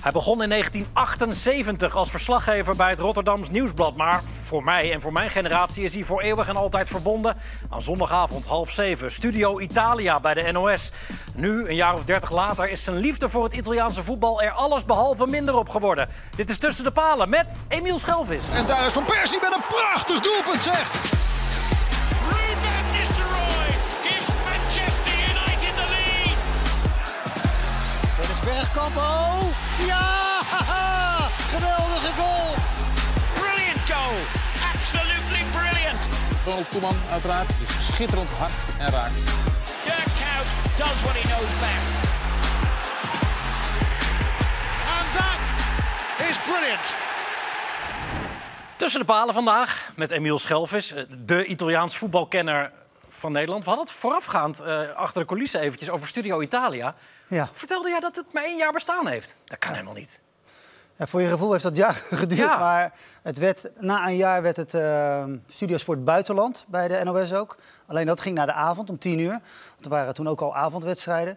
Hij begon in 1978 als verslaggever bij het Rotterdams Nieuwsblad. Maar voor mij en voor mijn generatie is hij voor eeuwig en altijd verbonden aan zondagavond half zeven. Studio Italia bij de NOS. Nu, een jaar of dertig later, is zijn liefde voor het Italiaanse voetbal er alles behalve minder op geworden. Dit is Tussen de Palen met Emiel Schelvis. En daar is Van Persie met een prachtig doelpunt, zeg! Ruben Nistelrooy gives Manchester United the lead. Dennis Bergkamp, oh! Ja! Geweldige goal! Brilliant goal. Absolutely brilliant. Ronald Koeman uiteraard. Dus schitterend hard en raak. Dirk Kuyt does what he knows best. And that is brilliant! Tussen de Palen vandaag met Emiel Schelvis, eh, de Italiaans voetbalkenner van Nederland. We hadden het voorafgaand eh, achter de coulissen eventjes over Studio Italia. Ja. Vertelde jij dat het maar één jaar bestaan heeft? Dat kan helemaal niet. Ja, voor je gevoel heeft dat jaar geduurd. Ja. Maar het werd, na een jaar werd het eh Studiosport Buitenland bij de NOS ook. Alleen dat ging naar de avond om tien uur. Want er waren toen ook al avondwedstrijden.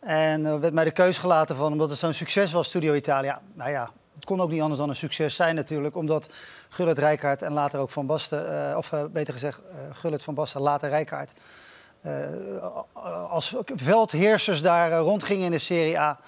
En er werd mij de keus gelaten van, omdat het zo'n succes was, Studio Italia. Nou ja, het kon ook niet anders dan een succes zijn natuurlijk. Omdat Gullit Rijkaard en later ook Van Basten, eh, of eh, beter gezegd eh, Gullit Van Basten, later Rijkaard... als veldheersers daar rondgingen in de Serie A...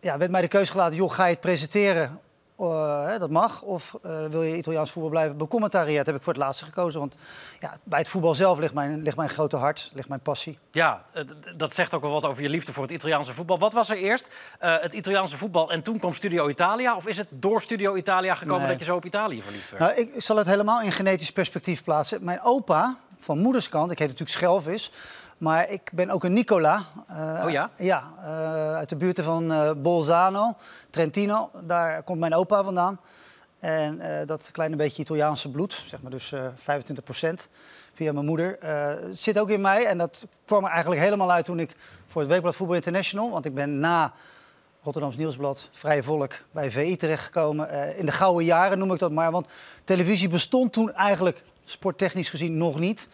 Ja, werd mij de keuze gelaten, joh, ga je het presenteren? Eh, dat mag. Of eh, wil je Italiaans voetbal blijven becommentariëren? Heb ik voor het laatste gekozen. Want ja, bij het voetbal zelf ligt mijn, ligt mijn grote hart, ligt mijn passie. Ja, eh, dat zegt ook wel wat over je liefde voor het Italiaanse voetbal. Wat was er eerst? Het Italiaanse voetbal en toen kwam Studio Italia? Of is het door Studio Italia gekomen Nee. dat je zo op Italië verliefd werd? Nou, ik zal het helemaal in genetisch perspectief plaatsen. Mijn opa, van moederskant, ik heet natuurlijk Schelvis... maar ik ben ook een Nicola. Eh, Oh ja? Ja, eh, uit de buurten van eh, Bolzano, Trentino. Daar komt mijn opa vandaan. En dat kleine beetje Italiaanse bloed, zeg maar dus eh 25 procent via mijn moeder, zit ook in mij. En dat kwam er eigenlijk helemaal uit toen ik voor het Weekblad Voetbal International... want ik ben na Rotterdams Nieuwsblad, Vrije Volk, bij VI terechtgekomen. In de gouden jaren noem ik dat maar. Want televisie bestond toen eigenlijk sporttechnisch gezien nog niet.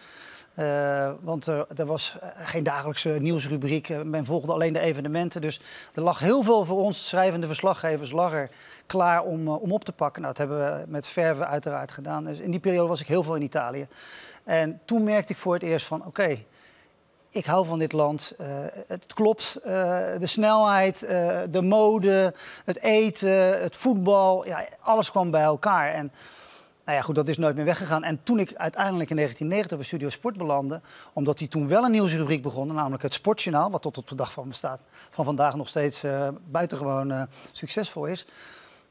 Eh, want er, er was eh, geen dagelijkse nieuwsrubriek. Eh, Men volgde alleen de evenementen. Dus er lag heel veel voor ons schrijvende verslaggevers lag er klaar om, om op te pakken. Nou, dat hebben we met verven uiteraard gedaan. Dus in die periode was ik heel veel in Italië. En toen merkte ik voor het eerst van, oké, ik hou van dit land. Het klopt. de snelheid, de mode, het eten, het voetbal. Ja, alles kwam bij elkaar. En nou ja, goed, dat is nooit meer weggegaan. En toen ik uiteindelijk in 1990 bij Studio Sport belandde... omdat die toen wel een nieuwsrubriek begon, namelijk het Sportjournaal... wat tot op de dag van bestaat, van vandaag nog steeds eh, buitengewoon eh, succesvol is...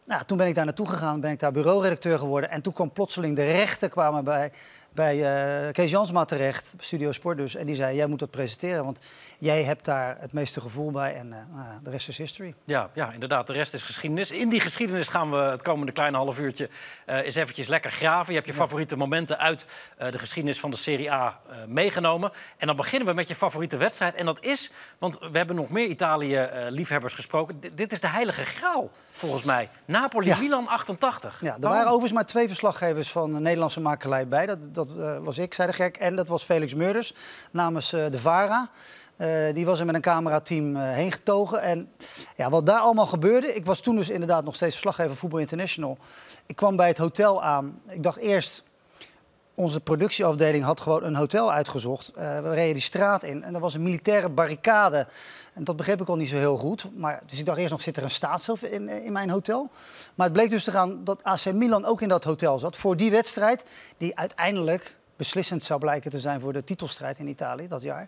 Nou, toen ben ik daar naartoe gegaan, ben ik daar bureauredacteur geworden. En toen kwam plotseling de rechten kwamen bij, bij eh, Kees Jansma terecht, Studio Sport dus. En die zei, jij moet dat presenteren, want jij hebt daar het meeste gevoel bij. En eh, nou, de rest is history. Ja, ja, inderdaad. De rest is geschiedenis. In die geschiedenis gaan we het komende kleine half uurtje eh, eens eventjes lekker graven. Je hebt je favoriete momenten uit de geschiedenis van de Serie A meegenomen. En dan beginnen we met je favoriete wedstrijd. En dat is, want we hebben nog meer Italië-liefhebbers gesproken. D- dit is de heilige graal, volgens mij. Napoli-Milan 88. Ja, er waren overigens maar twee verslaggevers van de Nederlandse makelij bij. Dat, dat eh, was ik, zei de gek. En dat was Felix Meurders namens eh, de VARA. Eh, die was er met een camerateam eh, heen getogen. En ja, wat daar allemaal gebeurde... Ik was toen dus inderdaad nog steeds verslaggever Voetbal International. Ik kwam bij het hotel aan. Ik dacht eerst... Onze productieafdeling had gewoon een hotel uitgezocht. Eh, we reden die straat in en er was een militaire barricade. En dat begreep ik al niet zo heel goed. Maar, dus ik dacht eerst nog, zit er een staatshoofd in, eh, in mijn hotel? Maar het bleek dus te gaan dat AC Milan ook in dat hotel zat. Voor die wedstrijd, die uiteindelijk beslissend zou blijken te zijn voor de titelstrijd in Italië dat jaar.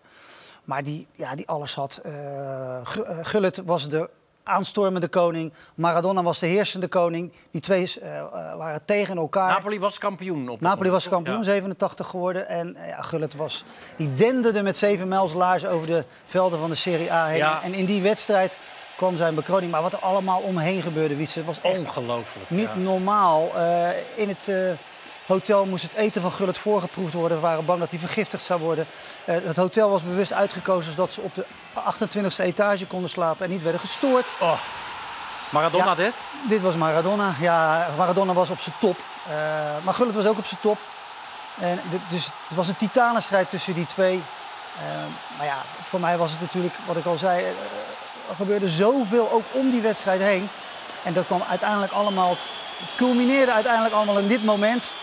Maar die, ja, die alles had. Gu- eh, Gullit was de aanstormende koning. Maradona was de heersende koning. Die twee eh, eh, waren tegen elkaar. Napoli was kampioen. Op Napoli was kampioen, Ja. 87 geworden. En eh, ja, Gullit was, die denderde met zeven mijls laars over de velden van de Serie A heen. Ja. En in die wedstrijd kwam zijn bekroning. Maar wat er allemaal omheen gebeurde, Wietse, was echt Ongelooflijk. niet ja. normaal. Eh, in het eh, hotel moest het eten van Gullit voorgeproefd worden. We waren bang dat hij vergiftigd zou worden. Eh, het hotel was bewust uitgekozen zodat ze op de 28e etage konden slapen en niet werden gestoord. Oh. Maradona Ja. dit? Dit was Maradona. Ja, Maradona was op zijn top. Maar Gullit was ook op zijn top. En dus het was een titanenstrijd tussen die twee. Maar ja, voor mij was het natuurlijk, wat ik al zei, gebeurde zoveel ook om die wedstrijd heen. En dat kwam uiteindelijk allemaal, het culmineerde uiteindelijk allemaal in dit moment.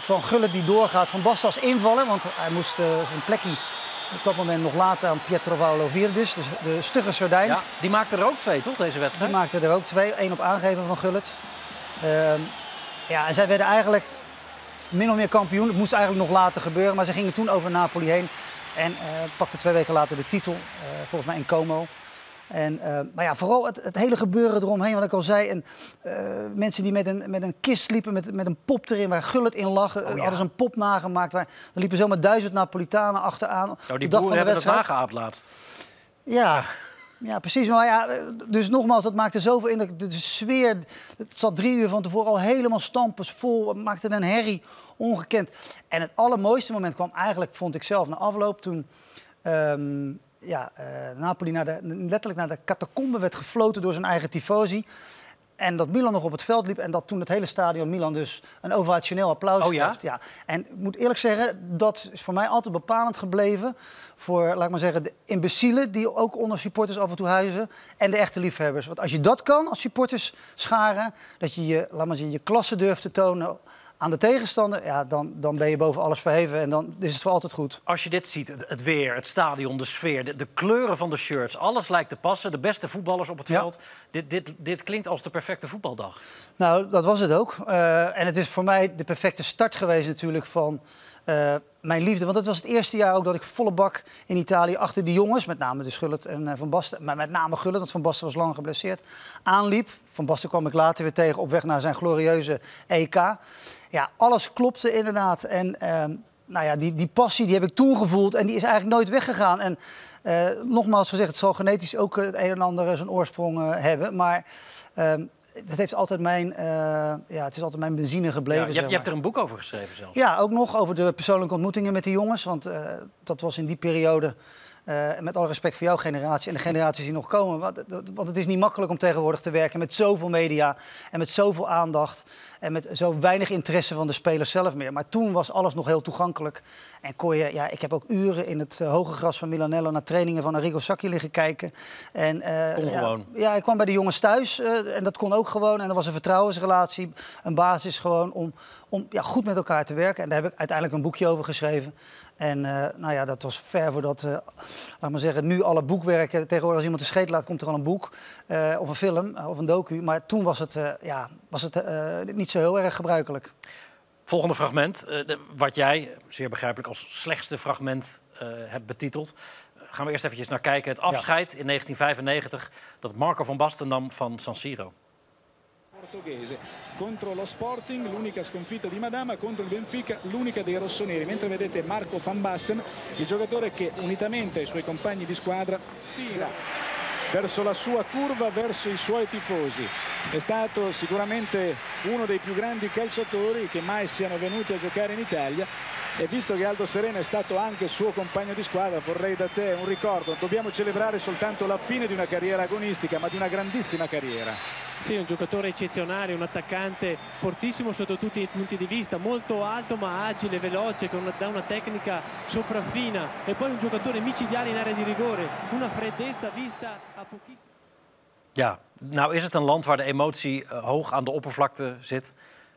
Van Gullit die doorgaat, van Basten als invaller, want hij moest eh, zijn plekje op dat moment nog laten aan Pietro Paolo Virdis, dus de stugge sardijn. Ja, die maakte er ook twee, toch, deze Die wedstrijd? maakte er ook twee, één op aangeven van Gullit. Ehm, ja, en zij werden eigenlijk min of meer kampioen. Het moest eigenlijk nog later gebeuren, maar ze gingen toen over Napoli heen. En eh pakten twee weken later de titel, eh, volgens mij in Como. En, eh, maar ja, vooral het, het hele gebeuren eromheen, wat ik al zei. En, eh, mensen die met een, met een kist liepen, met, met een pop erin, waar Gullit in lag. Eh, ja. Hadden ze een pop nagemaakt. Waar, er liepen zomaar duizend Napolitanen achteraan. Nou, die de dag van de hebben het wedstrijd. nageaapt laatst. Ja, ja, precies. Maar ja, dus nogmaals, dat maakte zoveel indruk. De, de sfeer, het zat drie uur van tevoren al helemaal stampers vol. Het maakte een herrie, ongekend. En het allermooiste moment kwam eigenlijk, vond ik zelf, na afloop. Toen ehm, ja, eh, Napoli naar de, letterlijk naar de catacombe werd gefloten door zijn eigen tifosi. En dat Milan nog op het veld liep en dat toen het hele stadion Milan dus een ovationeel applaus Oh ja? geeft. Ja. En ik moet eerlijk zeggen, dat is voor mij altijd bepalend gebleven voor, laat ik maar zeggen, de imbecielen die ook onder supporters af en toe huizen en de echte liefhebbers. Want als je dat kan als supporters scharen, dat je je, laat maar zeggen, je klasse durft te tonen aan de tegenstander, ja, dan, dan ben je boven alles verheven en dan is het voor altijd goed. Als je dit ziet, het, het weer, het stadion, de sfeer, de, de kleuren van de shirts, alles lijkt te passen. De beste voetballers op het Ja. veld. Dit, dit, dit klinkt als de perfecte voetbaldag. Nou, dat was het ook. Eh, en het is voor mij de perfecte start geweest natuurlijk van mijn liefde. Want het was het eerste jaar ook dat ik volle bak in Italië achter die jongens, met name de Gullit en eh, Van Basten, maar met name Gullit, want Van Basten was lang geblesseerd, aanliep. Van Basten kwam ik later weer tegen op weg naar zijn glorieuze EK. Ja, alles klopte inderdaad. En ehm, nou ja, die, die passie die heb ik toen gevoeld en die is eigenlijk nooit weggegaan. En eh, nogmaals gezegd, het zal genetisch ook het een en ander eh, zijn oorsprong eh, hebben. Maar het, heeft altijd mijn, eh, ja, het is altijd mijn benzine gebleven. Ja, je, zeg hebt, je hebt maar. er een boek over geschreven zelfs. Ja, ook nog over de persoonlijke ontmoetingen met die jongens. Want eh, dat was in die periode, eh, met alle respect voor jouw generatie en de generaties die nog komen. Want, dat- want het is niet makkelijk om tegenwoordig te werken met zoveel media en met zoveel aandacht. En met zo weinig interesse van de spelers zelf meer. Maar toen was alles nog heel toegankelijk. En kon je, ja, ik heb ook uren in het eh, hoge gras van Milanello naar trainingen van Arrigo Sacchi liggen kijken. En, eh, Kon ja, gewoon. ja, ik kwam bij de jongens thuis eh, en dat kon ook gewoon. En er was een vertrouwensrelatie, een basis gewoon om, om ja, goed met elkaar te werken. En daar heb ik uiteindelijk een boekje over geschreven. En eh, nou ja, dat was ver voordat, eh, laat maar zeggen, nu alle boekwerken. Tegenwoordig als iemand een scheet laat, komt er al een boek eh, of een film of een docu. Maar toen was het, ja, was het niet zo heel erg gebruikelijk. Volgende fragment, de- wat jij, zeer begrijpelijk, als slechtste fragment hebt betiteld. Gaan we eerst eventjes naar kijken. Het afscheid in 1995 dat Marco van Basten nam van San Siro. Portoghese. Contro lo Sporting l'unica sconfitta di Madama contro il Benfica l'unica dei rossoneri. Mentre vedete Marco Van Basten il giocatore che unitamente ai suoi compagni di squadra tira verso la sua curva verso i suoi tifosi. È stato sicuramente uno dei più grandi calciatori che mai siano venuti a giocare in Italia. E visto che Aldo Serena è stato anche suo compagno di squadra vorrei da te un ricordo. Dobbiamo celebrare soltanto la fine di una carriera agonistica ma di una grandissima carriera Sì, un giocatore eccezionale, un attaccante fortissimo sotto tutti i punti di vista, molto alto ma agile, veloce, con una, una tecnica sopraffina e poi un giocatore micidiale in area di rigore, una freddezza vista a pochissimo. Ja, nou is het een land waar de emotie eh, hoog aan de oppervlakte zit.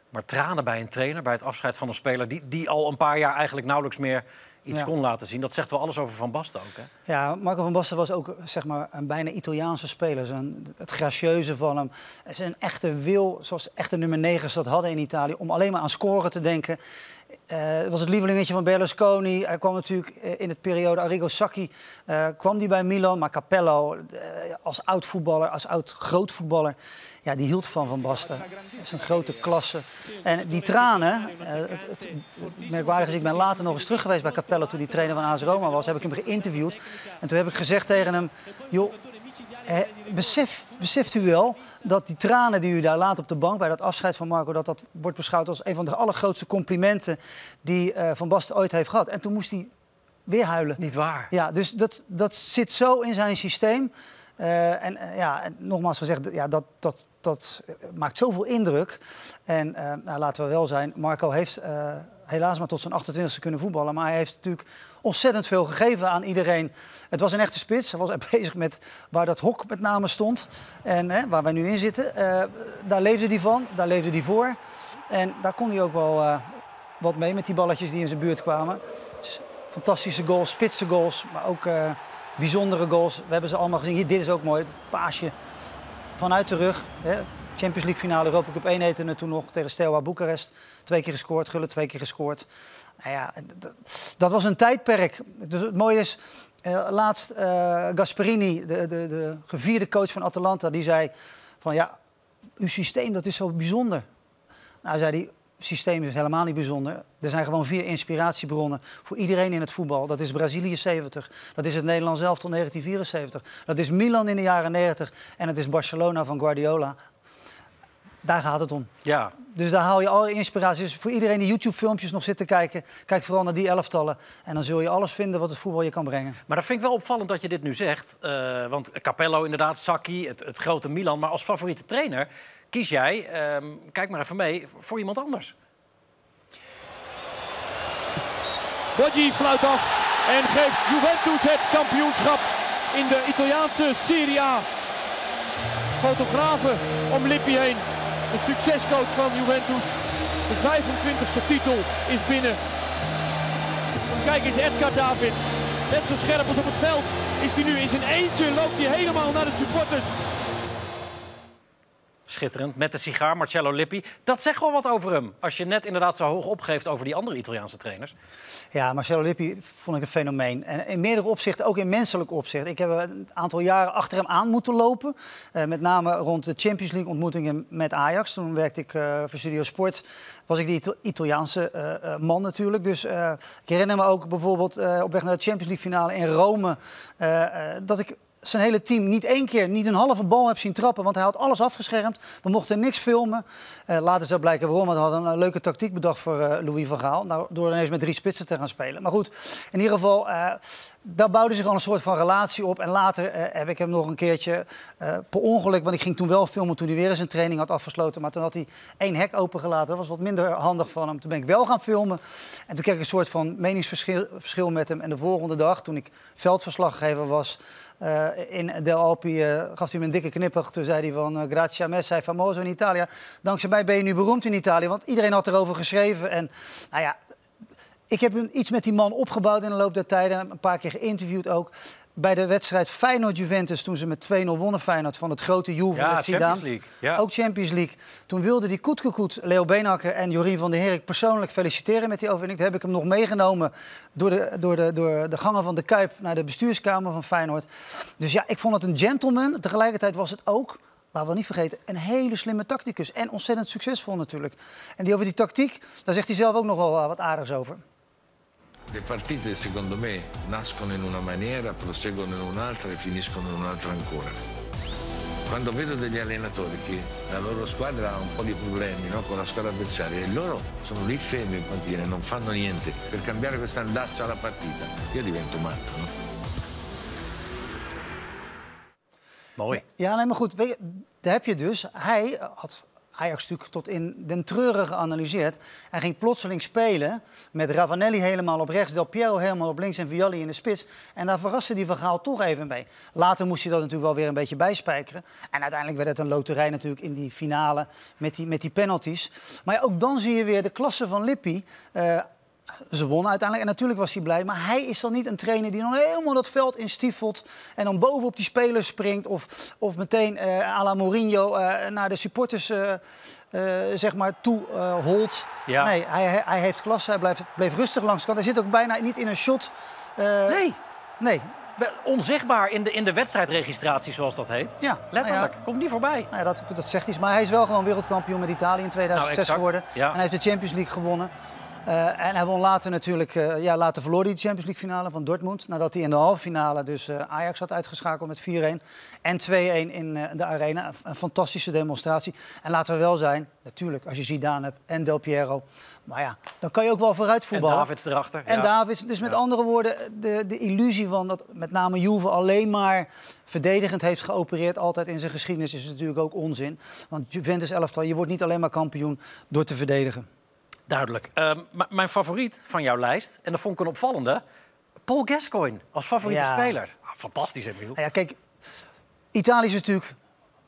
Maar tranen bij een trainer, bij het afscheid van een speler... die, die al een paar jaar eigenlijk nauwelijks meer iets Ja. kon laten zien. Dat zegt wel alles over Van Basten ook, hè? Ja, Marco van Basten was ook zeg maar, een bijna Italiaanse speler. Zijn, het gracieuze van hem. Zijn echte wil, zoals echte nummer 9 dat hadden in Italië, om alleen maar aan scoren te denken. Eh, het was het lievelingetje van Berlusconi. Hij kwam natuurlijk eh, in het periode Arrigo Sacchi eh, kwam die bij Milan. Maar Capello, als oud voetballer, als oud groot voetballer, ja, die hield van Van Basten. Dat is een grote klasse. En die tranen, merkwaardige is, ik ben later nog eens terug geweest bij Capello toen die trainer van AS Roma was. Heb ik hem geïnterviewd. En toen heb ik gezegd tegen hem, joh, eh, besef, beseft u wel dat die tranen die u daar laat op de bank bij dat afscheid van Marco, dat dat wordt beschouwd als een van de allergrootste complimenten die eh, Van Basten ooit heeft gehad. En toen moest hij weer huilen. Niet waar. Ja, dus dat, dat zit zo in zijn systeem. Eh, en eh, ja, en nogmaals gezegd, ja, dat, dat, dat maakt zoveel indruk. En nou, laten we wel zijn, Marco heeft, helaas maar tot zijn 28e kunnen voetballen. Maar hij heeft natuurlijk ontzettend veel gegeven aan iedereen. Het was een echte spits. Hij was bezig met waar dat hok met name stond. En hè, waar wij nu in zitten. Eh, daar leefde hij van, daar leefde hij voor. En daar kon hij ook wel eh, wat mee met die balletjes die in zijn buurt kwamen. Fantastische goals, spitse goals, maar ook eh, bijzondere goals. We hebben ze allemaal gezien. Hier, dit is ook mooi. Het paasje vanuit de rug. Hè. Champions League finale, Europa Cup 1 heette het toen nog tegen Steaua Boekarest. Twee keer gescoord, Gullit twee keer gescoord. Nou ja, dat was een tijdperk. Dus het mooie is, eh, laatst eh, Gasperini, de, de, de gevierde coach van Atalanta, die zei van ja, uw systeem dat is zo bijzonder. Nou, zei hij, systeem is helemaal niet bijzonder. Er zijn gewoon vier inspiratiebronnen voor iedereen in het voetbal. Dat is Brazilië 70, dat is het Nederland zelf tot 1974, dat is Milan in de jaren 90 en het is Barcelona van Guardiola. Daar gaat het om. Ja, Dus daar haal je alle inspiratie. Dus voor iedereen die YouTube-filmpjes nog zit te kijken, kijk vooral naar die elftallen. En dan zul je alles vinden wat het voetbal je kan brengen. maar dat vind ik wel opvallend dat je dit nu zegt. Eh, want Capello inderdaad, Sacchi, het, het grote Milan. Maar als favoriete trainer kies jij, ehm, kijk maar even mee, voor iemand anders. Boggi fluit af en geeft Juventus het kampioenschap in de Italiaanse Serie A. Fotografen om Lippi heen. De succescoach van Juventus. De 25e titel is binnen. Kijk eens, Edgar David. Net zo scherp als op het veld is hij nu in zijn eentje. Loopt hij helemaal naar de supporters. Schitterend. Met de sigaar, Marcello Lippi. Dat zegt wel wat over hem. Als je net inderdaad zo hoog opgeeft over die andere Italiaanse trainers. Ja, Marcelo Lippi vond ik een fenomeen. En in meerdere opzichten, ook in menselijk opzicht. Ik heb een aantal jaren achter hem aan moeten lopen. Eh, met name rond de Champions League ontmoetingen met Ajax. Toen werkte ik eh, voor Studio Sport. Was ik die Ita- Italiaanse eh, man natuurlijk. Dus ik herinner me ook bijvoorbeeld op weg naar de Champions League finale in Rome. dat ik zijn hele team niet één keer, niet een halve bal heb zien trappen. Want hij had alles afgeschermd. We mochten niks filmen. Eh, later zou blijken waarom. Want hij had een leuke tactiek bedacht voor eh, Louis van Gaal. Nou, door ineens met drie spitsen te gaan spelen. Maar goed, in ieder geval, eh, daar bouwde zich al een soort van relatie op. En later eh, heb ik hem nog een keertje eh, per ongeluk... want ik ging toen wel filmen toen hij weer eens een training had afgesloten. Maar toen had hij één hek opengelaten. Dat was wat minder handig van hem. Toen ben ik wel gaan filmen. En toen kreeg ik een soort van meningsverschil verschil met hem. En de volgende dag, toen ik veldverslaggever was... eh, in Del Alpi gaf hij me een dikke knippig. Toen zei hij van, uh, grazie a me, sei famoso in Italië. Dankzij mij ben je nu beroemd in Italië. Want iedereen had erover geschreven. En nou ja, ik heb iets met die man opgebouwd in de loop der tijden. Een paar keer geïnterviewd ook. Bij de wedstrijd Feyenoord-Juventus, toen ze met 2-0 wonnen Feyenoord van het grote Juve Ja, met Zidane. Champions League. Ja. Ook Champions League. Toen wilde die Koetkekoet, Leo Beenhakker en Jorien van der Herik persoonlijk feliciteren met die overwinning. Toen heb ik hem nog meegenomen door de, door, de, door de gangen van de Kuip naar de bestuurskamer van Feyenoord. Dus ja, ik vond het een gentleman. Tegelijkertijd was het ook, laten we niet vergeten, een hele slimme tacticus. En ontzettend succesvol natuurlijk. En die over die tactiek, daar zegt hij zelf ook nog wel eh, wat aardigs over. Le partite secondo me nascono in una maniera, proseguono in un'altra e finiscono in un'altra ancora. Quando vedo degli allenatori che la loro squadra ha un po' di problemi no, con la squadra avversaria e loro sono lì fermi in panchina e non fanno niente per cambiare questo andazzo alla partita, io divento matto. No? Mooi. Ja, nee, maar goed, daar heb je dus. Hij had Ajax natuurlijk tot in den treuren geanalyseerd. Hij ging plotseling spelen met Ravanelli helemaal op rechts, Del Piero helemaal op links en Vialli in de spits. En daar verraste die Van Gaal toch even mee. Later moest hij dat natuurlijk wel weer een beetje bijspijkeren. En uiteindelijk werd het een loterij natuurlijk in die finale met die, met die penalties. Maar ja, ook dan zie je weer de klasse van Lippi. Eh, ze wonnen uiteindelijk en natuurlijk was hij blij. Maar hij is dan niet een trainer die dan helemaal dat veld instiefelt... en dan bovenop die spelers springt of, of meteen eh à la Mourinho eh, naar de supporters eh, zeg maar toe eh, holt. Ja. Nee, hij, hij- heeft klasse, hij blijft, bleef rustig langs de kant. Hij zit ook bijna niet in een shot. Nee, Nee, onzichtbaar in de, in de wedstrijdregistratie, zoals dat heet. ja. Letterlijk, Nou ja, komt niet voorbij. nou ja, dat, dat zegt iets. Maar hij is wel gewoon wereldkampioen met Italië in 2006 Nou, geworden. ja. En hij heeft de Champions League gewonnen. Eh, en hij won later natuurlijk, eh, ja, later verloor hij de Champions League finale van Dortmund. Nadat hij in de halve finale dus eh, Ajax had uitgeschakeld met 4-1 en 2-1 in de arena. Een, fantastische demonstratie. En laten we wel zijn, natuurlijk, als je Zidane hebt en Del Piero. Maar ja, dan kan je ook wel vooruit En voetballen. Davids erachter. En ja. Davids, dus met Ja. andere woorden, de, de illusie van dat met name Juve alleen maar verdedigend heeft geopereerd, altijd in zijn geschiedenis, is natuurlijk ook onzin. Want Juventus elftal, je wordt niet alleen maar kampioen door te verdedigen. Duidelijk. Ehm, mijn favoriet van jouw lijst, en dat vond ik een opvallende... Paul Gascoigne als favoriete Ja. speler. Ah, fantastisch, Emiel. Nou ja, kijk, Italië is natuurlijk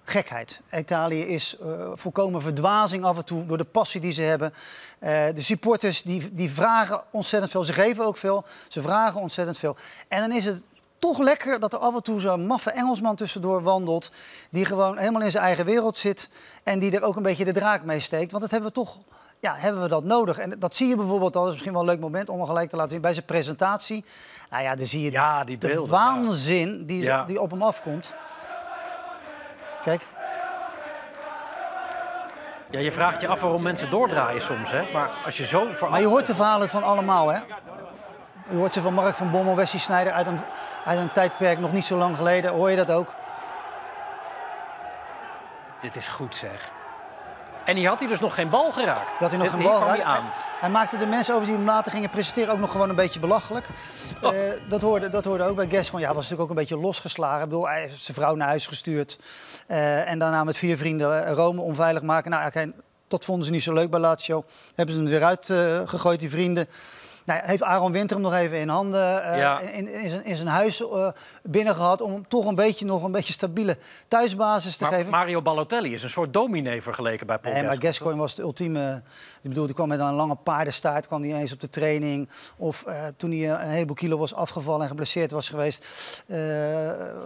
gekheid. Italië is eh, volkomen verdwazing af en toe door de passie die ze hebben. Eh, de supporters die, die vragen ontzettend veel. Ze geven ook veel. Ze vragen ontzettend veel. En dan is het toch lekker dat er af en toe zo'n maffe Engelsman tussendoor wandelt. Die gewoon helemaal in zijn eigen wereld zit. En die er ook een beetje de draak mee steekt. Want dat hebben we toch ja, hebben we dat nodig? En dat zie je bijvoorbeeld, dat is misschien wel een leuk moment om hem gelijk te laten zien, bij zijn presentatie. Nou ja, dan zie je Ja, die de waanzin die, Ja. die op hem afkomt. Kijk, Ja, je vraagt je af waarom mensen doordraaien soms, hè? Maar als je zo maar je hoort de verhalen van allemaal, hè? Je hoort ze van Mark van Bommel, Wesley Sneijder uit een, uit een tijdperk nog niet zo lang geleden. Hoor je dat ook? Dit is goed, zeg. En die had hij dus nog geen bal geraakt. Dat hij nog Dit- een hier bal kwam hij raakt. aan. Hij, maakte de mensen over die hem later gingen presenteren ook nog gewoon een beetje belachelijk. Oh. Eh, dat, hoorde, dat hoorde ook bij. Ja, hij was natuurlijk ook een beetje losgeslagen. Ik bedoel, hij heeft zijn vrouw naar huis gestuurd. Eh, en daarna met vier vrienden eh, Rome onveilig maken. Nou, oké, dat vonden ze niet zo leuk bij Lazio. Hebben ze hem weer uitgegooid, gegooid, die vrienden. Nou, heeft Aaron Winter hem nog even in handen eh, Ja. in, in, zijn, in zijn huis eh, binnen gehad... om hem toch een beetje, nog een beetje stabiele thuisbasis te Maar geven. Mario Balotelli is een soort dominee vergeleken bij Paul Nee, maar Gascoigne. Was de ultieme. Ik bedoel, die kwam met een lange paardenstaart, kwam niet eens op de training. Of eh, toen hij een heleboel kilo was afgevallen en geblesseerd was geweest,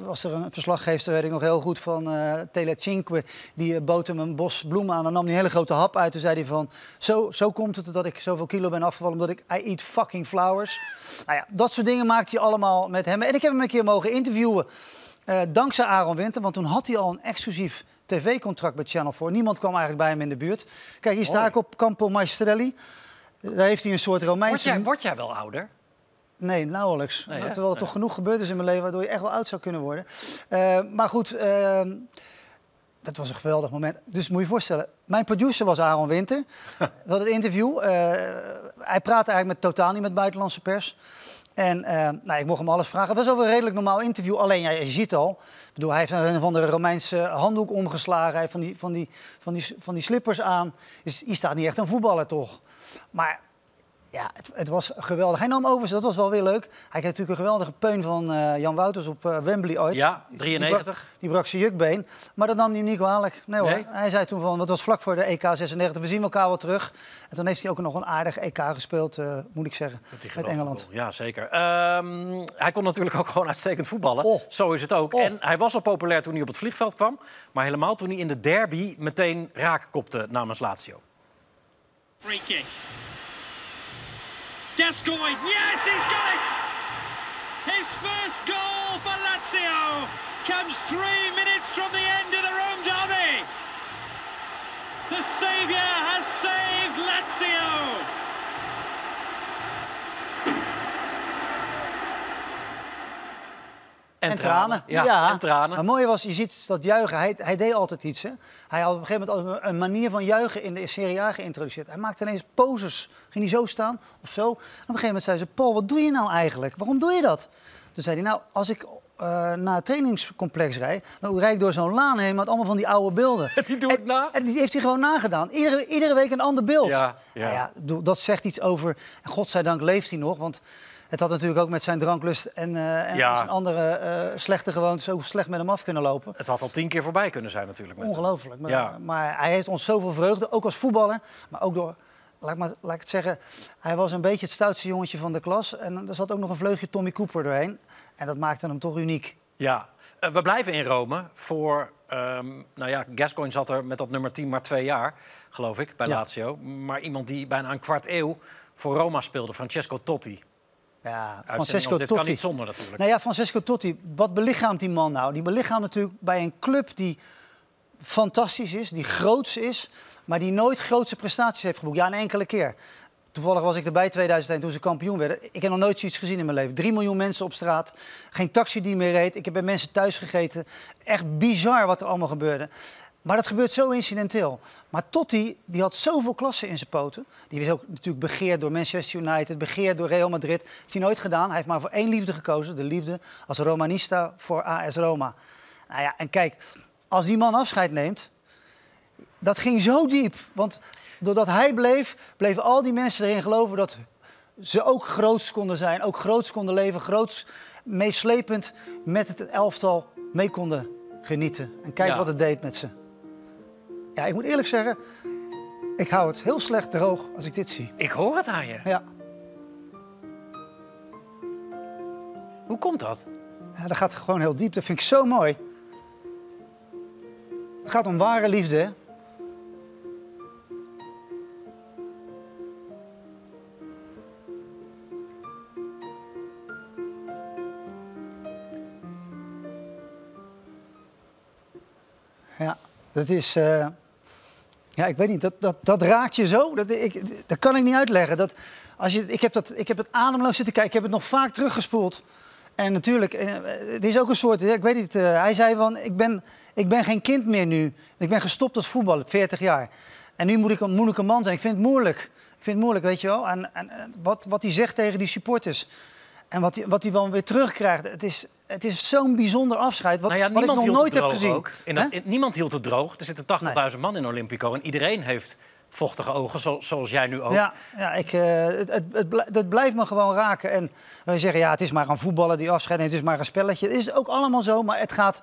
was er een verslaggever, weet ik nog heel goed, van eh Tele Cinque. Die bood hem een bos bloemen aan. Dan nam hij een hele grote hap uit. Toen zei hij van, zo, zo komt het dat ik zoveel kilo ben afgevallen, omdat ik I eat fucking flowers. Nou ja, dat soort dingen maakte hij allemaal met hem. En ik heb hem een keer mogen interviewen. Eh, dankzij Aaron Winter, want toen had hij al een exclusief tv-contract bij Channel 4. Niemand kwam eigenlijk bij hem in de buurt. Kijk, hier sta ik op Campo Maestrelli. Daar heeft hij een soort Word Romeinse... jij, word jij wel ouder? Nee, nauwelijks. Nee? Terwijl er Nee. toch genoeg gebeurd is in mijn leven waardoor je echt wel oud zou kunnen worden. Eh, maar goed, eh, dat was een geweldig moment. Dus moet je je voorstellen, mijn producer was Aaron Winter. We hadden het interview. eh, hij praatte eigenlijk met, totaal niet met buitenlandse pers. En eh, nou, ik mocht hem alles vragen. Het was ook een redelijk normaal interview. Alleen, ja, je ziet al. Ik bedoel, hij heeft een van de Romeinse handdoek omgeslagen. Hij heeft van die, van die, van die, van die slippers aan. Dus hier staat niet echt een voetballer, toch? Maar ja, het, het was geweldig. Hij nam overigens, dat was wel weer leuk. Hij kreeg natuurlijk een geweldige peun van eh, Jan Wouters op eh, Wembley ooit. Ja, Die- 93. Die, brak, die brak zijn jukbeen. Maar dat nam hij hem niet kwalijk. Nee hoor. Nee? Hij zei toen van, wat was vlak voor de EK 96. We zien elkaar wel terug. En toen heeft hij ook nog een aardig EK gespeeld, eh, moet ik zeggen. Met Engeland. Ja, zeker. Ehm, hij kon natuurlijk ook gewoon uitstekend voetballen. Oh. Zo is het ook. Oh. En hij was al populair toen hij op het vliegveld kwam. Maar helemaal toen hij in de derby meteen raak kopte namens Lazio. Free kick. Gascoigne, yes, he's got it! His first goal for Lazio comes three minutes from the end of the Rome derby. The saviour En tranen. Ja, en tranen. Maar het mooie was, je ziet dat juichen. Hij, hij deed altijd iets. Hè? Hij had op een gegeven moment een- manier van juichen in de Serie A geïntroduceerd. Hij maakte ineens poses. Ging hij zo staan of zo. En op een gegeven moment zei ze, Paul, wat doe je nou eigenlijk? Waarom doe je dat? Toen zei hij, nou, als ik eh, naar het trainingscomplex rijd... dan rijd ik door zo'n laan heen met allemaal van die oude beelden. Die doe ik En- na. En die heeft hij gewoon nagedaan. Iedere, iedere week een ander beeld. Ja, ja. Nou ja, bedoel, dat zegt iets over... En godzijdank leeft hij nog, want... Het had natuurlijk ook met zijn dranklust en, eh, en Ja. zijn andere eh, slechte gewoontes zo slecht met hem af kunnen lopen. Het had al tien keer voorbij kunnen zijn natuurlijk. Met. Ongelooflijk. Maar, Ja. maar hij heeft ons zoveel vreugde, ook als voetballer. Maar ook door, laat ik, maar, laat ik het zeggen, hij was een beetje het stoutste jongetje van de klas. En er zat ook nog een vleugje Tommy Cooper doorheen. En dat maakte hem toch uniek. Ja, Eh, we blijven in Rome voor... ehm, nou ja, Gascoigne zat er met dat nummer 10 maar twee jaar, geloof ik, bij Ja. Lazio. Maar iemand die bijna een kwart eeuw voor Roma speelde, Francesco Totti. Ja, Francesco dit kan Totti. niet zonder natuurlijk. Nou ja, Francesco Totti, wat belichaamt die man nou? Die belichaamt natuurlijk bij een club die fantastisch is, die groots is, maar die nooit grootse prestaties heeft geboekt. Ja, een enkele keer. Toevallig was ik erbij 2001 toen ze kampioen werden. Ik heb nog nooit zoiets gezien in mijn leven. Drie miljoen mensen op straat, geen taxi die meer reed. Ik heb bij mensen thuis gegeten. Echt bizar wat er allemaal gebeurde. Maar dat gebeurt zo incidenteel. Maar Totti, die had zoveel klassen in zijn poten. Die is ook natuurlijk begeerd door Manchester United, begeerd door Real Madrid. Heeft hij nooit gedaan. Hij heeft maar voor één liefde gekozen. De liefde als Romanista voor AS Roma. Nou ja, en kijk, als die man afscheid neemt... dat ging zo diep. Want doordat hij bleef, bleven al die mensen erin geloven dat ze ook groots konden zijn. Ook groots konden leven, groots meeslepend met het elftal mee konden genieten. En kijk Ja. wat het deed met ze. Ja, ik moet eerlijk zeggen, ik hou het heel slecht droog als ik dit zie. Ik hoor het aan je. Ja, Hoe komt dat? ja dat gaat gewoon heel diep. Dat vind ik zo mooi. Het gaat om ware liefde, hè? Ja, dat is. eh, ja, ik weet niet, dat, dat, dat raakt je zo. Dat, ik, dat kan ik niet uitleggen. Dat, als je, ik, heb dat, ik heb het ademloos zitten kijken. Ik heb het nog vaak teruggespoeld. En natuurlijk, eh, het is ook een soort. Ik weet niet, eh, hij zei van: ik ben, ik ben geen kind meer nu. Ik ben gestopt als voetballer, 40 jaar. En nu moet ik een moeilijke man zijn. Ik vind het moeilijk. Ik vind het moeilijk, weet je wel. En, en, en wat, wat hij zegt tegen die supporters. En wat hij, wat hij dan weer terugkrijgt. Het is, het is zo'n bijzonder afscheid. Wat, nou ja, wat ik nog nooit heb gezien. ook. In Hè? het- in- niemand hield het droog. Er zitten 80.000 man in Olympico. En iedereen heeft vochtige ogen, zo- zoals jij nu ook. Ja, ja ik, eh, het, het, het, blij- het blijft me gewoon raken. En wij zeggen, ja, het is maar een voetballer die afscheid neemt, het is maar een spelletje. Het is ook allemaal zo, maar het gaat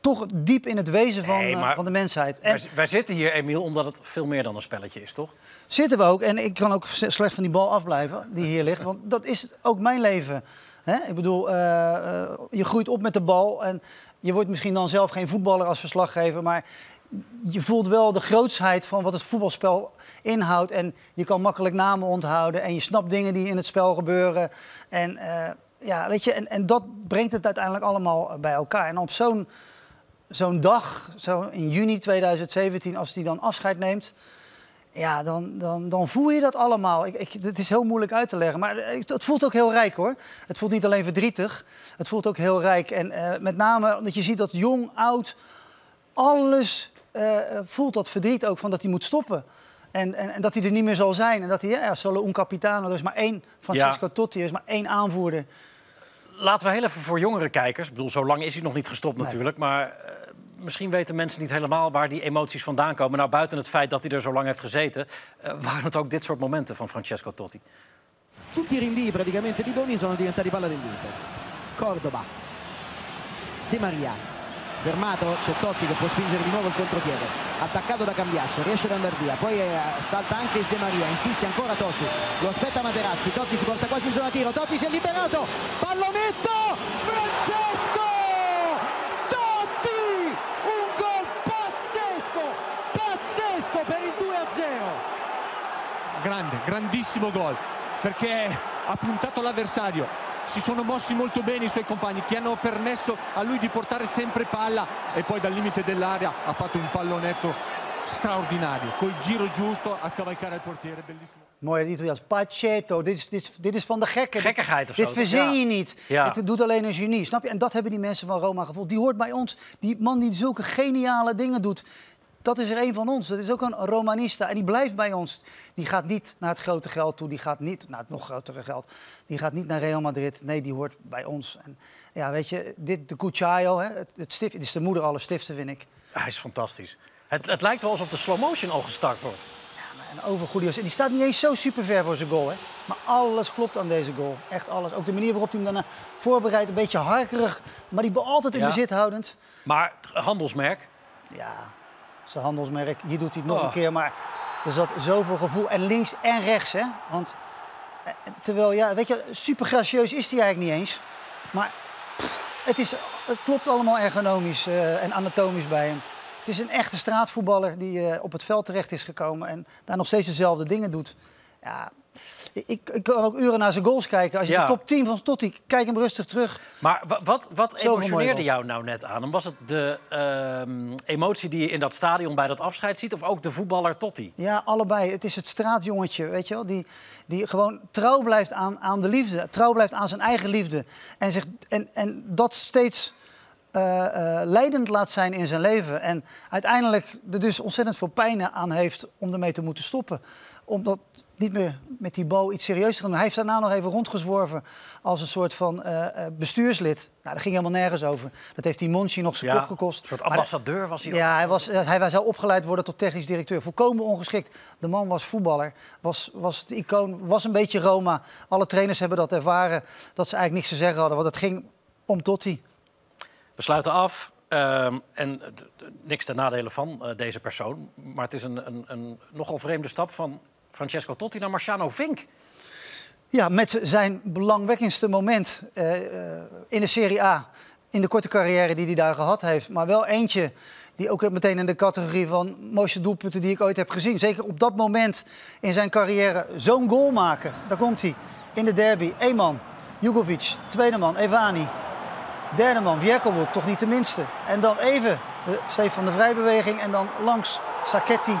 toch diep in het wezen van, Nee, eh, van de mensheid. En Wij, wij zitten hier, Emiel, omdat het veel meer dan een spelletje is, toch? zitten we ook, en ik kan ook slecht van die bal afblijven die hier ligt, want dat is ook mijn leven. Hè? Ik bedoel, eh, eh, je groeit op met de bal en je wordt misschien dan zelf geen voetballer als verslaggever, maar je voelt wel de grootsheid van wat het voetbalspel inhoudt. En je kan makkelijk namen onthouden en je snapt dingen die in het spel gebeuren. En, ja, weet je, en, en dat brengt het uiteindelijk allemaal bij elkaar. En op zo'n zo'n dag, zo in juni 2017, als hij dan afscheid neemt... Ja, dan, dan, dan voel je dat allemaal. Ik, ik, het is heel moeilijk uit te leggen, maar het, het voelt ook heel rijk hoor. Het voelt niet alleen verdrietig, het voelt ook heel rijk. En eh, met name omdat je ziet dat jong, oud, alles eh, voelt dat verdriet ook van dat hij moet stoppen. En, en, en dat hij er niet meer zal zijn. En dat hij, ja, ja, solo un capitano, er is maar één Francesco Totti, er is maar één aanvoerder. Laten we heel even voor jongere kijkers. Ik bedoel, zo lang is hij nog niet gestopt Nee. natuurlijk. Maar eh, misschien weten mensen niet helemaal waar die emoties vandaan komen. Nou, buiten het feit dat hij er zo lang heeft gezeten... eh, waren het ook dit soort momenten van Francesco Totti. Tutti i rinvii praticamente di Boni sono diventati palla dell'Inter. Cordoba. Se Maria. Fermato, c'è Totti che può spingere di nuovo il contropiede. Attaccato da Cambiasso, riesce ad andare via. Poi eh, salta anche Se Maria, insiste ancora Totti. Lo aspetta Materazzi, Totti si porta quasi in zona tiro. Totti si è liberato. Pallonetto! Francesco! Totti! Un gol pazzesco! Pazzesco per il 2-0! grande, grandissimo gol perché ha puntato l'avversario. Si sono mossi molto bene i suoi compagni che hanno permesso a lui di portare sempre palla e poi dal limite dell'area ha fatto un pallonetto straordinario, col giro giusto a scavalcare il portiere, bellissimo. Mooi, die Italiaans. Paceto, dit is, dit, is, dit is van de gekken. Gekkigheid of Dit zo, verzin ja. je niet. Ja. Het doet alleen een genie, snap je? En dat hebben die mensen van Roma gevoeld. Die hoort bij ons. Die man die zulke geniale dingen doet. Dat is er een van ons. Dat is ook een Romanista. En die blijft bij ons. Die gaat niet naar het grote geld toe. Die gaat niet naar het nog grotere geld. Die gaat niet naar Real Madrid. Nee, die hoort bij ons. En ja, weet je, dit, de Cucciaio, hè, het, het stift, het is de moeder alle stiften, vind ik. Hij is fantastisch. Het, het lijkt wel alsof de slow motion al gestart wordt. En over Julio, die staat niet eens zo super ver voor zijn goal. Hè? Maar alles klopt aan deze goal. Echt alles. Ook de manier waarop hij hem daarna voorbereidt. Een beetje harkerig, maar die bal altijd in Ja. bezit houdend. Maar handelsmerk, Ja, zijn handelsmerk. Hier doet hij het nog Oh. een keer. Maar er zat zoveel gevoel. En links en rechts, hè. Want eh, terwijl, ja, weet je, super gracieus is hij eigenlijk niet eens. Maar pff, het, is, het klopt allemaal ergonomisch eh, en anatomisch bij hem. Het is een echte straatvoetballer die eh, op het veld terecht is gekomen en daar nog steeds dezelfde dingen doet. Ja, ik, ik kan ook uren naar zijn goals kijken. Als je Ja. de top 10 van Totti, kijk hem rustig terug. Maar wa- wat, wat emotioneerde jou nou net aan? Was het de ehm, emotie die je in dat stadion bij dat afscheid ziet... of ook de voetballer Totti? Ja, allebei. Het is het straatjongetje, weet je wel. Die, die gewoon trouw blijft aan, aan de liefde. Trouw blijft aan zijn eigen liefde. En, zich, en, en dat steeds eh, eh, leidend laat zijn in zijn leven. En uiteindelijk er dus ontzettend veel pijn aan heeft om ermee te moeten stoppen. Omdat niet meer met die bal iets serieus te doen. Hij heeft daarna nog even rondgezworven als een soort van eh, eh, bestuurslid. Nou, dat ging helemaal nergens over. Dat heeft die Monchi nog zijn Ja, kop gekost. Een soort Maar ambassadeur was hij ook. ja, hij, was, eh, hij zou opgeleid worden tot technisch directeur. Volkomen ongeschikt. De man was voetballer, was, was het icoon, was een beetje Roma. Alle trainers hebben dat ervaren, dat ze eigenlijk niks te zeggen hadden. Want het ging om Totti. We sluiten af. ehm, en niks ten nadele van deze persoon. Maar het is een, een, een nogal vreemde stap van Francesco Totti naar Marciano Vink. Ja, met zijn belangwekkendste moment eh, eh, in de Serie A. In de korte carrière die hij daar gehad heeft. Maar wel eentje die ook meteen in de categorie van mooiste doelpunten die ik ooit heb gezien. Zeker op dat moment in zijn carrière zo'n goal maken. Daar komt hij. In de derby. Eén man, Jugovic. Tweede man, Evani. Derde man, Vjekowood, toch niet de minste. En dan even de Stefan de Vrijbeweging en dan langs Sacchetti.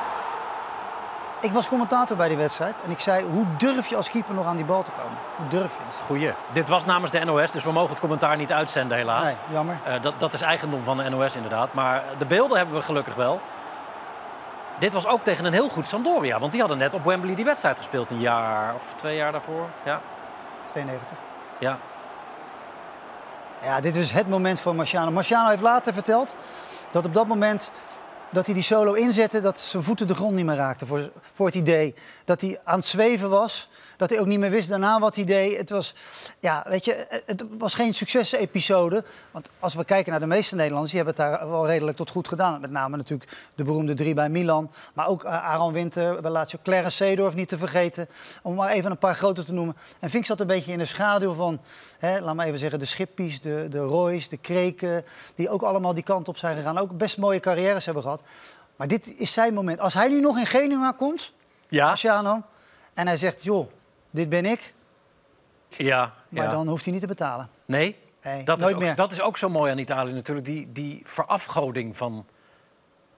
Ik was commentator bij die wedstrijd en ik zei, hoe durf je als keeper nog aan die bal te komen? Hoe durf je het? Goeie. Dit was namens de NOS, dus we mogen het commentaar niet uitzenden helaas. Nee, jammer. Eh, dat, dat is eigendom van de NOS inderdaad. Maar de beelden hebben we gelukkig wel. Dit was ook tegen een heel goed Sampdoria. Want die hadden net op Wembley die wedstrijd gespeeld. Een jaar of twee jaar daarvoor. Ja, 92. ja. Ja, dit is het moment voor Marciano. Marciano heeft later verteld dat op dat moment dat hij die solo inzette, dat zijn voeten de grond niet meer raakten voor, voor het idee. Dat hij aan het zweven was, dat hij ook niet meer wist daarna wat hij deed. Het was, ja, weet je, het was geen succesepisode. Want als we kijken naar de meeste Nederlanders, die hebben het daar wel redelijk tot goed gedaan. Met name natuurlijk de beroemde drie bij Milan. Maar ook uh, Aaron Winter, bij Lazio, Clarence Seedorf niet te vergeten. Om maar even een paar grote te noemen. En Vink zat een beetje in de schaduw van, hè, laat maar even zeggen, de Schippies, de, de Roy's, de Kreken. Die ook allemaal die kant op zijn gegaan. Ook best mooie carrières hebben gehad. Maar dit is zijn moment. Als hij nu nog in Genua komt, Ja, Marciano, en hij zegt, joh, dit ben ik. ja. Maar ja. dan hoeft hij niet te betalen. Nee, Nee, dat, is ook, meer. dat is ook zo mooi aan Italië natuurlijk. Die, die verafgoding van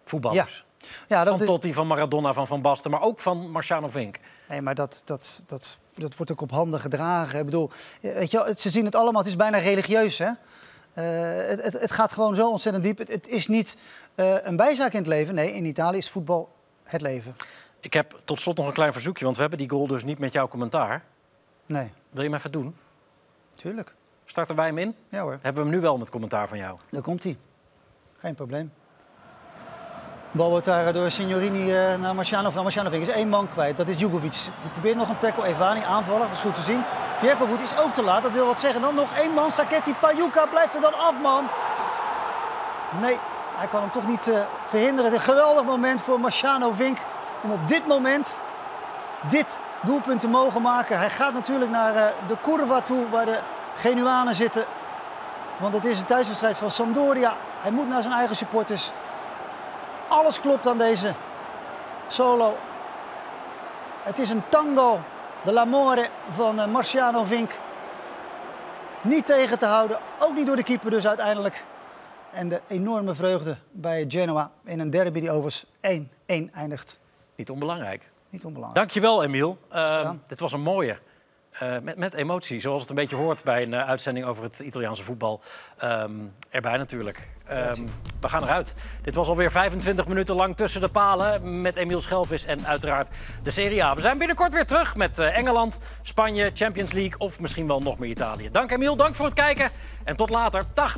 voetballers. Ja, dat van is, Totti, van Maradona, van Van Basten. Maar ook van Marciano Vink. nee, maar dat, dat, dat, dat wordt ook op handen gedragen. Ik bedoel, weet je, ze zien het allemaal, het is bijna religieus, hè? Eh, het, het, het gaat gewoon zo ontzettend diep. Het, het is niet eh, een bijzaak in het leven. Nee, in Italië is voetbal het leven. Ik heb tot slot nog een klein verzoekje. Want we hebben die goal dus niet met jouw commentaar. Nee, Wil je hem even doen? tuurlijk. Starten wij hem in? Ja hoor, Hebben we hem nu wel met commentaar van jou? daar komt hij. Geen probleem. Bal wordt daar door Signorini eh, naar Marciano. Van Marciano is één man kwijt. Dat is Jugovic. Die probeert nog een tackle. Evani aanvallen. Dat is goed te zien. Vjekovoet is ook te laat. Dat wil wat zeggen. Dan nog één man. Sacchetti. Pajuka blijft er dan af, man. Nee, hij kan hem toch niet eh, verhinderen. Een geweldig moment voor Marciano Vink. Om op dit moment dit doelpunt te mogen maken. Hij gaat natuurlijk naar eh, de Curva toe waar de Genuanen zitten. Want het is een thuiswedstrijd van Sampdoria. Hij moet naar zijn eigen supporters. Alles klopt aan deze solo. Het is een tango de l'amore van eh, Marciano Vink. Niet tegen te houden, ook niet door de keeper dus uiteindelijk. En de enorme vreugde bij Genoa in een derby die overigens 1-1 eindigt. Niet onbelangrijk. Niet onbelangrijk. Dankjewel, Emiel. Ja. Dit was een mooie. Eh, met, met emotie, zoals het een beetje hoort bij een eh, uitzending over het Italiaanse voetbal. Ehm, erbij natuurlijk. Ehm, we gaan eruit. Dit was alweer 25 minuten lang tussen de palen met Emiel Schelvis en uiteraard de Serie A. We zijn binnenkort weer terug met eh, Engeland, Spanje, Champions League of misschien wel nog meer Italië. Dank Emiel, dank voor het kijken en tot later. Dag!